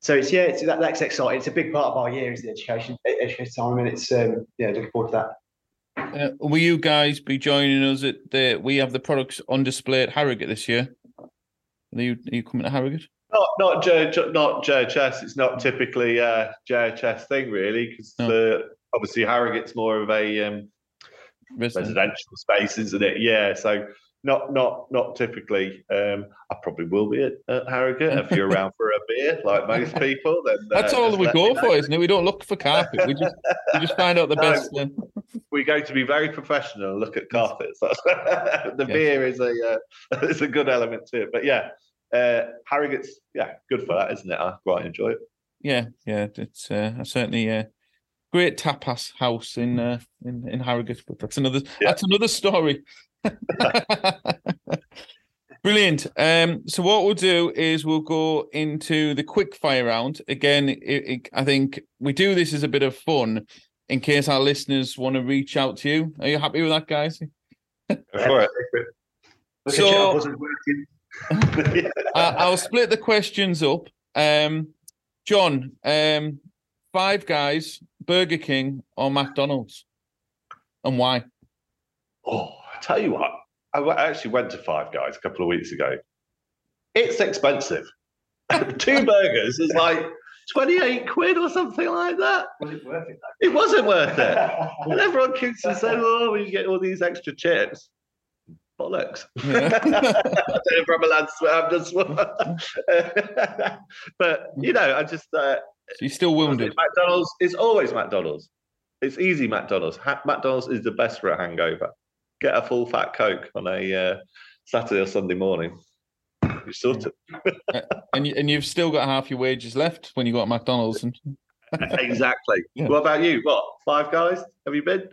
so it's yeah, it's, that, that's exciting. It's a big part of our year is the education education time, and it's um, yeah, looking forward to that. Uh, will you guys be joining us at the? We have the products on display at Harrogate this year. Are you are you coming to Harrogate? Not not J, not JHS. It's not typically a JHS thing really, because no. obviously Harrogate's more of a um, residential space, isn't it? Yeah. So not not not typically. Um, I probably will be at, at Harrogate if you're around for a beer, like most people. Then uh, That's all we go for, isn't it? We don't look for carpet. We just we just find out the No. best. Uh, We go to be very professional and look at carpets. The Yeah. beer is a uh, is a good element to it. But yeah, uh, Harrogate's yeah good for that, isn't it? I quite enjoy it. yeah, yeah. It's uh, certainly a great tapas house in uh, in in Harrogate, but that's another Yeah. that's another story. Brilliant. Um, so what we'll do is we'll go into the quick fire round again. It, it, I think we do this as a bit of fun in case our listeners want to reach out to you. Are you happy with that, guys? Go for it. So- at chat buzzers working. I, I'll split the questions up. Um, Jon, um, Five Guys, Burger King, or McDonald's, and why? Oh, I tell you what, I actually went to Five Guys a couple of weeks ago. It's expensive. Two burgers is like 28 quid or something like that. Was it worth it? It wasn't worth it. And everyone keeps saying, oh, we get all these extra chips. Bollocks. Yeah. I don't know if I'm allowed to swear, I'm just But, you know, I just, uh, So you're still wounded. McDonald's is always McDonald's. It's easy McDonald's. Ha- McDonald's is the best for a hangover. Get a full fat Coke on a uh, Saturday or Sunday morning. You sorted. and you, and you've still got half your wages left when you go to McDonald's. And exactly. Yeah. What about you? What? Five guys? Have you been?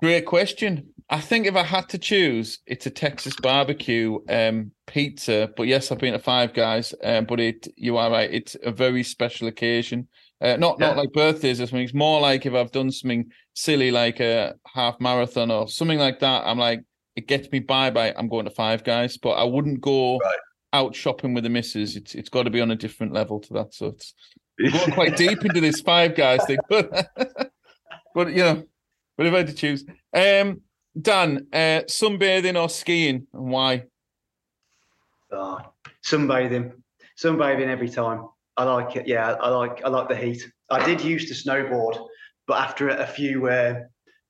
great question. I think if I had to choose, it's a Texas barbecue um, pizza. But yes, I've been to Five Guys. Um, but it, you are right. It's a very special occasion. Uh, not not like birthdays or something. It's more like if I've done something silly, like a half marathon or something like that. I'm like, it gets me by by. I'm going to Five Guys, but I wouldn't go Right. out shopping with the missus. It's it's got to be on a different level to that. So it's going quite deep into this Five Guys thing, but but you know, but if I had to choose, um, Dan, uh, sunbathing or skiing, and why? Oh, sunbathing, sunbathing every time. I like it. Yeah, I like I like the heat. I did used to snowboard, but after a few uh,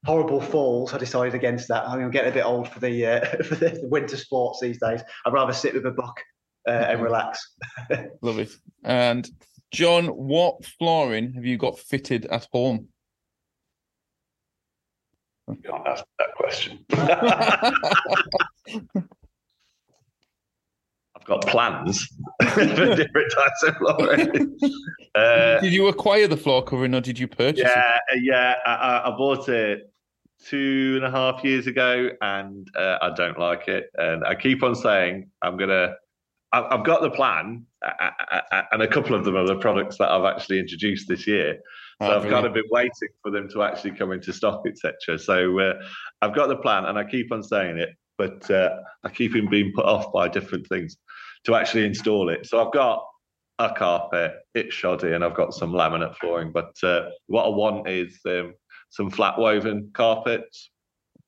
horrible falls, I decided against that. I mean, I'm getting a bit old for the uh, for the winter sports these days. I'd rather sit with a book uh, and relax. Love it. And Jon, what flooring have you got fitted at home? Can't ask that question. Got plans for different types of flooring. Uh, did you acquire the floor covering or did you purchase it? yeah, yeah. I, I- bought it two and a half years ago, and uh, I don't like it. And I keep on saying I'm gonna. I- I've got the plan, uh, uh, uh, and a couple of them are the products that I've actually introduced this year. So Ah, I've kind of been waiting for them to actually come into stock, etc. So uh, I've got the plan, and I keep on saying it, but uh, I keep on being put off by different things to actually install it. So I've got a carpet, it's shoddy, and I've got some laminate flooring. But uh, what I want is um, some flat woven carpets,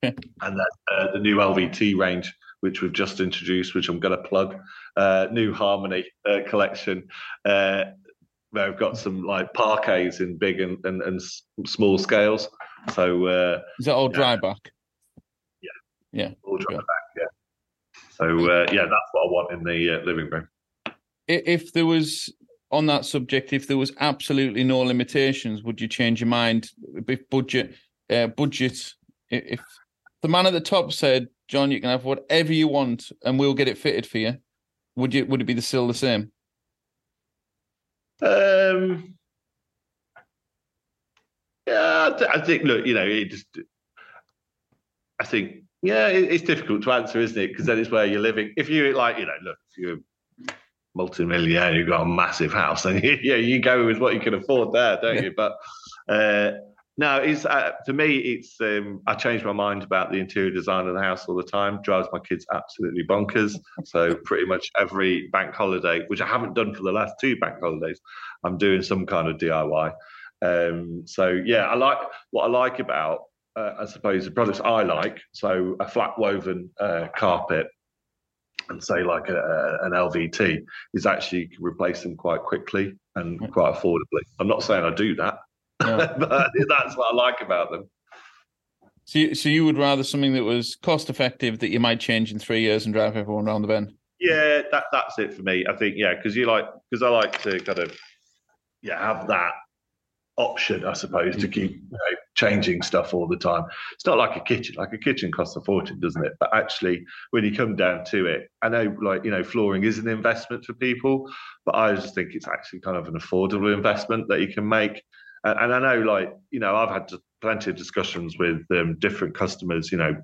and then uh, the new LVT range, which we've just introduced, which I'm going to plug. Uh, new Harmony uh, collection. Uh, where I've got some like parquets in big and, and, and small scales. So uh, Is that all yeah. dry back? all drop Yeah. back, yeah. So uh, yeah, that's what I want in the uh, living room. If there was on that subject, if there was absolutely no limitations, would you change your mind? If budget, uh, budget. If the man at the top said, "Jon, you can have whatever you want, and we'll get it fitted for you," would you? Would it be the still the same? Um, yeah, I, th- I think. Look, you know, it just. I think, yeah, it, it's difficult to answer, isn't it? Because then it's where you're living. If you like, you know, look, if you're a multi-millionaire, you've got a massive house, and you, yeah, you go with what you can afford there, don't Yeah. you? But uh, no, it's uh, to me, it's. Um, I change my mind about the interior design of the house all the time. Drives my kids absolutely bonkers. So pretty much every bank holiday, which I haven't done for the last two bank holidays, I'm doing some kind of DIY. Um, so yeah, I like what I like about, uh, I suppose, the products I like. So a flat woven uh, carpet, and say like a, a- an LVT is actually replace them quite quickly and quite affordably. I'm not saying I do that, No. but that's what I like about them. So, you, so you would rather something that was cost effective that you might change in three years and drive everyone around the bend? Yeah, that that's it for me. I think yeah, because you like because I like to kind of yeah have that option, I suppose, to keep you know, changing stuff all the time. It's not like a kitchen. Like a kitchen costs a fortune, doesn't it? But actually, when you come down to it, I know like you know flooring is an investment for people, but I just think it's actually kind of an affordable investment that you can make. And, and I know like you know I've had plenty of discussions with um, different customers, you know,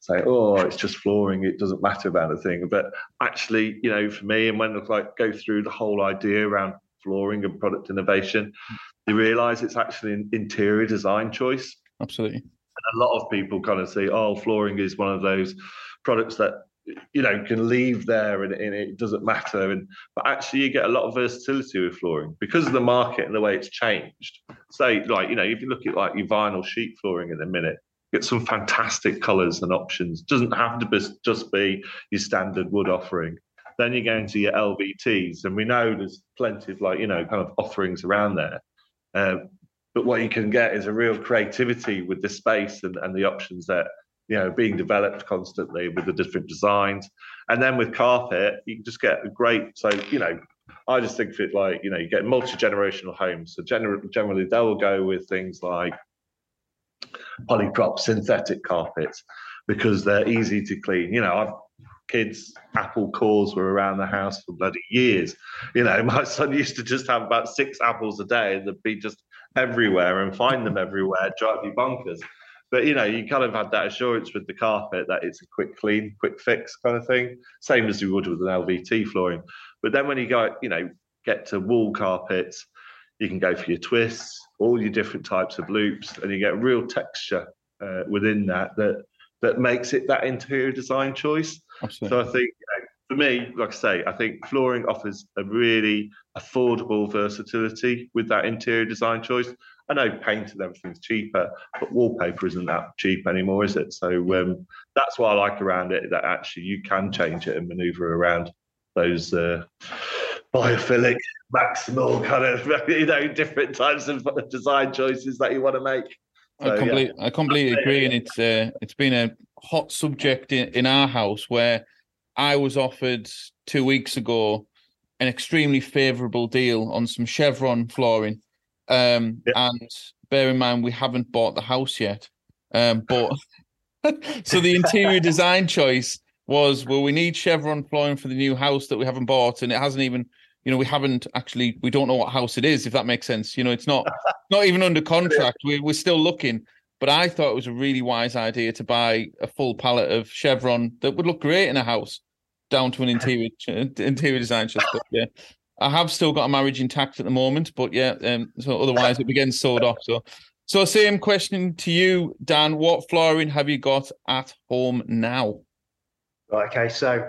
say, oh, it's just flooring, it doesn't matter about a thing. But actually, you know, for me, and when I like go through the whole idea around flooring and product innovation, you realise it's actually an interior design choice. Absolutely. And a lot of people kind of say, oh, flooring is one of those products that you know can leave there and, and, it doesn't matter. And but actually you get a lot of versatility with flooring because of the market and the way it's changed. Say like you know if you look at like your vinyl sheet flooring in a minute get some fantastic colors and options. Doesn't have to be, just be your standard wood offering then you go into your lvts and we know there's plenty of like you know kind of offerings around there. Uh, but what you can get is a real creativity with the space and, and the options that you know being developed constantly with the different designs. And then with carpet you can just get a great so you know i just think of it like you know you get multi-generational homes. So generally generally they will go with things like polyprop synthetic carpets because they're easy to clean. You know i've kids apple cores were around the house for bloody years you know my son used to just have about six apples a day they'd be just everywhere and find them everywhere drive you bonkers but you know, you kind of had that assurance with the carpet that it's a quick clean, quick fix kind of thing. Same as you would with an LVT flooring. But then when you go, you know, get to wool carpets, you can go for your twists, all your different types of loops, and you get real texture uh, within that that that makes it that interior design choice. Absolutely. So I think you know, for me, like I say, I think flooring offers a really affordable versatility with that interior design choice. I know paint and everything's cheaper, but wallpaper isn't that cheap anymore, is it? So um, that's what I like around it. That actually you can change it and manoeuvre around those uh, biophilic, maximal kind of you know different types of design choices that you want to make. So, I completely, yeah. I completely agree, and it's uh, it's been a hot subject in, in our house where I was offered two weeks ago an extremely favourable deal on some chevron flooring um. And bear in mind, we haven't bought the house yet. Um, but so the interior design choice was well, we need chevron flooring for the new house that we haven't bought, and it hasn't even, you know, we haven't actually, we don't know what house it is, if that makes sense. You know, it's not not even under contract. We're we're still looking. But I thought it was a really wise idea to buy a full palette of chevron that would look great in a house, down to an interior interior design. But yeah, I have still got a marriage intact at the moment, but yeah, um, so otherwise it begins sold off. So, so same question to you, Dan. What flooring have you got at home now? Right. Okay. So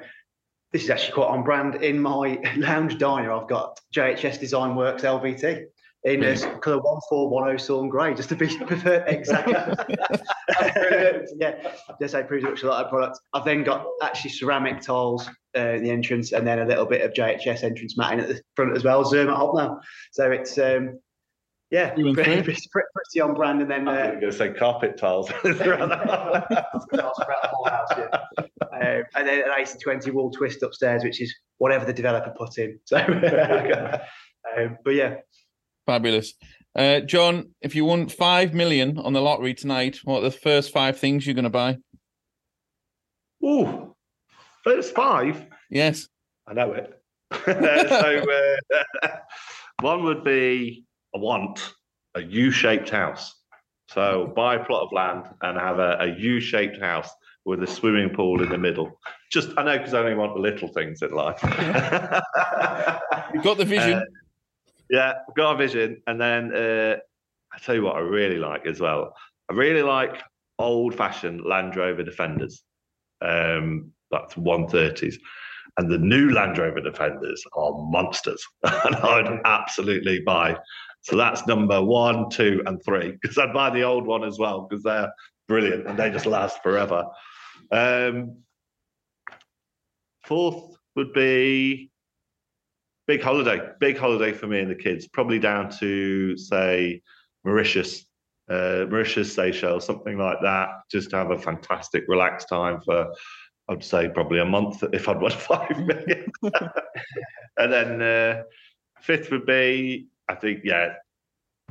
this is actually quite on brand. In my lounge diner, I've got JHS Design Works LVT in a colour one four one oh Sawn grey, just to be exact. yeah, just say pretty much a lot of products. I've then got actually ceramic tiles uh, in the entrance, and then a little bit of JHS entrance matting at the front as well. Zoom at now, so it's um, yeah, pretty, pretty, pretty, on brand. And then uh, I'm going to say carpet tiles throughout the whole house. Yeah. Um, and then an 80 20 wall twist upstairs, which is whatever the developer put in. So, um, but yeah, Fabulous. Uh, Jon, if you won five million on the lottery tonight, what are the first five things you're going to buy? Oh, first five? Yes. I know it. so uh, one would be I want a U-shaped house. So buy a plot of land and have a a U-shaped house with a swimming pool in the middle. Just I know because I only want the little things in life. You've got the vision. Uh, yeah, got a vision. And then uh, I tell you what, I really like as well. I really like old fashioned Land Rover Defenders. Um, that's 130s. And the new Land Rover Defenders are monsters. and I'd absolutely buy. So that's number one, two, and three. Because I'd buy the old one as well, because they're brilliant and they just last forever. Um, fourth would be big holiday, big holiday for me and the kids. Probably down to say Mauritius uh, Mauritius, Seychelles, something like that, just to have a fantastic relaxed time for, I'd say probably a month if I'd won five million. and then uh, fifth would be, I think, yeah,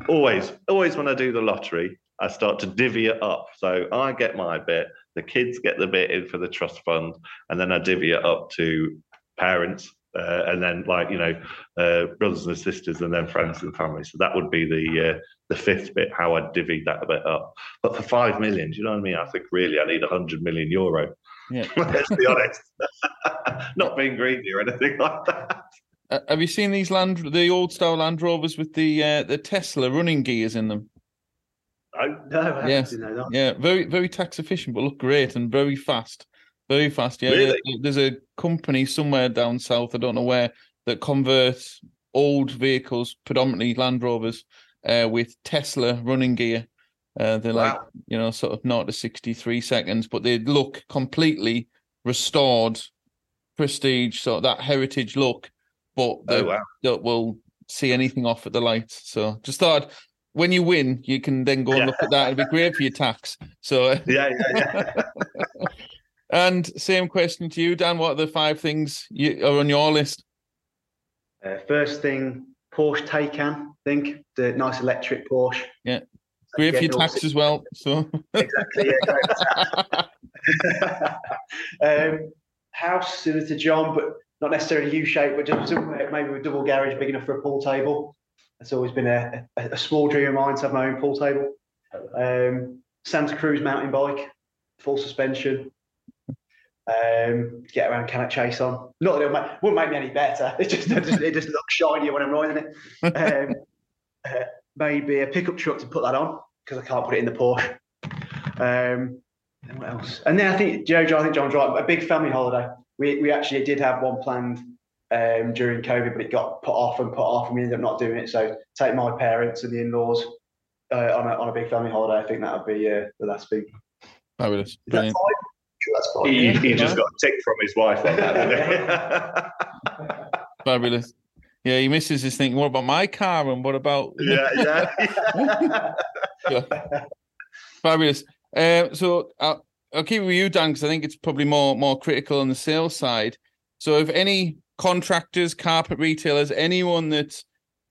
always, always when I do the lottery, I start to divvy it up. So I get my bit, the kids get the bit in for the trust fund, and then I divvy it up to parents, uh, and then like you know, uh, brothers and sisters, and then friends and family. So that would be the uh, the fifth bit, how I divvy that a bit up. But for five million, do you know what I mean? I think really I need a hundred million euro. Yeah. Let's be honest. Not being greedy or anything like that. Uh, have you seen these land, the old style Land Rovers with the uh, the Tesla running gears in them? I, No, I Yes. didn't know that. Yeah, very very tax efficient, but look great and very fast, very fast. Yeah, Really? there's a company somewhere down south, I don't know where, that converts old vehicles, predominantly Land Rovers, uh, with Tesla running gear. Uh, they're like you know sort of not to sixty three seconds, but they look completely restored, prestige, so that heritage look, but oh, wow. that will see anything off at the lights. So just thought when you win, you can then go and Yeah. look at that. It'd be great for your tax. So Yeah, yeah, yeah. and same question to you, Dan. What are the five things you are on your list? Uh, first thing, Porsche Taycan, I think the nice electric Porsche. Yeah. Great for your tax as well. So Exactly. Yeah, um, house similar to Jon, but not necessarily U shape, but just maybe with double garage big enough for a pool table. That's always been a, a, a small dream of mine to have my own pool table. Um, Santa Cruz mountain bike, full suspension. Um, get around Cannock Chase on. Not that it make, wouldn't make me any better. It just, it just, it just looks shinier when I'm riding it. Um, uh, maybe a pickup truck to put that on because I can't put it in the Porsche. Um, and what else? And then I think Joe, I think Jon's right. A big family holiday. We we actually did have one planned um, during COVID, but it got put off and put off, and we ended up not doing it. So take my parents and the in-laws uh, on a on a big family holiday. I think that would be uh, the last big. Fabulous. that Brilliant. fine? Sure, that's fine. He, he just got a tick from his wife on that. didn't Fabulous. Yeah, your missus is thinking, what about my car and what about he? yeah, yeah. Fabulous. Uh, so I'll, I'll keep it with you, Dan, because I think it's probably more more critical on the sales side. So if any contractors, carpet retailers, anyone that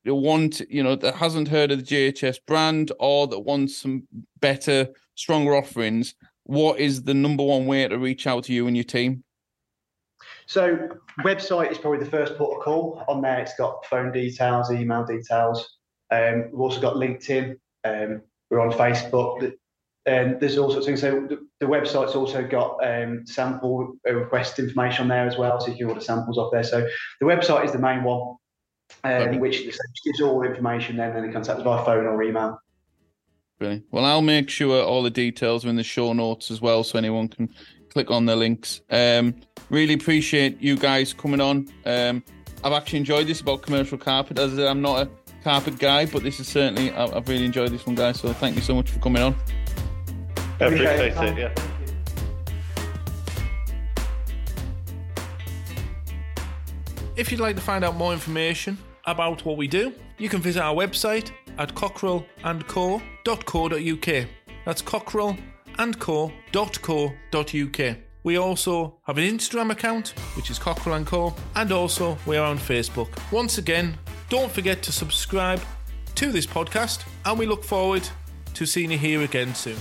want, you know, that hasn't heard of the JHS brand or that wants some better, stronger offerings, what is the number one way to reach out to you and your team? So website is probably the first port of call. On there, it's got phone details, email details. Um, we've also got LinkedIn. Um, we're on Facebook. And there's all sorts of things. So the, the website's also got um, sample request information on there as well, so you can order samples off there. So the website is the main one, um, Okay. which gives all the information. Then, then contact us by phone or email. Brilliant. Well, I'll make sure all the details are in the show notes as well, so anyone can click on the links. Um, really appreciate you guys coming on. Um, I've actually enjoyed this about commercial carpet. As I said, I'm not a carpet guy, but this is certainly I've really enjoyed this one, guys. So thank you so much for coming on. I appreciate it. Yeah. If you'd like to find out more information about what we do, you can visit our website at cockerellandco.co.uk. That's cockerellandco.co.uk. We also have an Instagram account, which is Cockerel and and also we are on Facebook. Once again, don't forget to subscribe to this podcast, and we look forward to seeing you here again soon.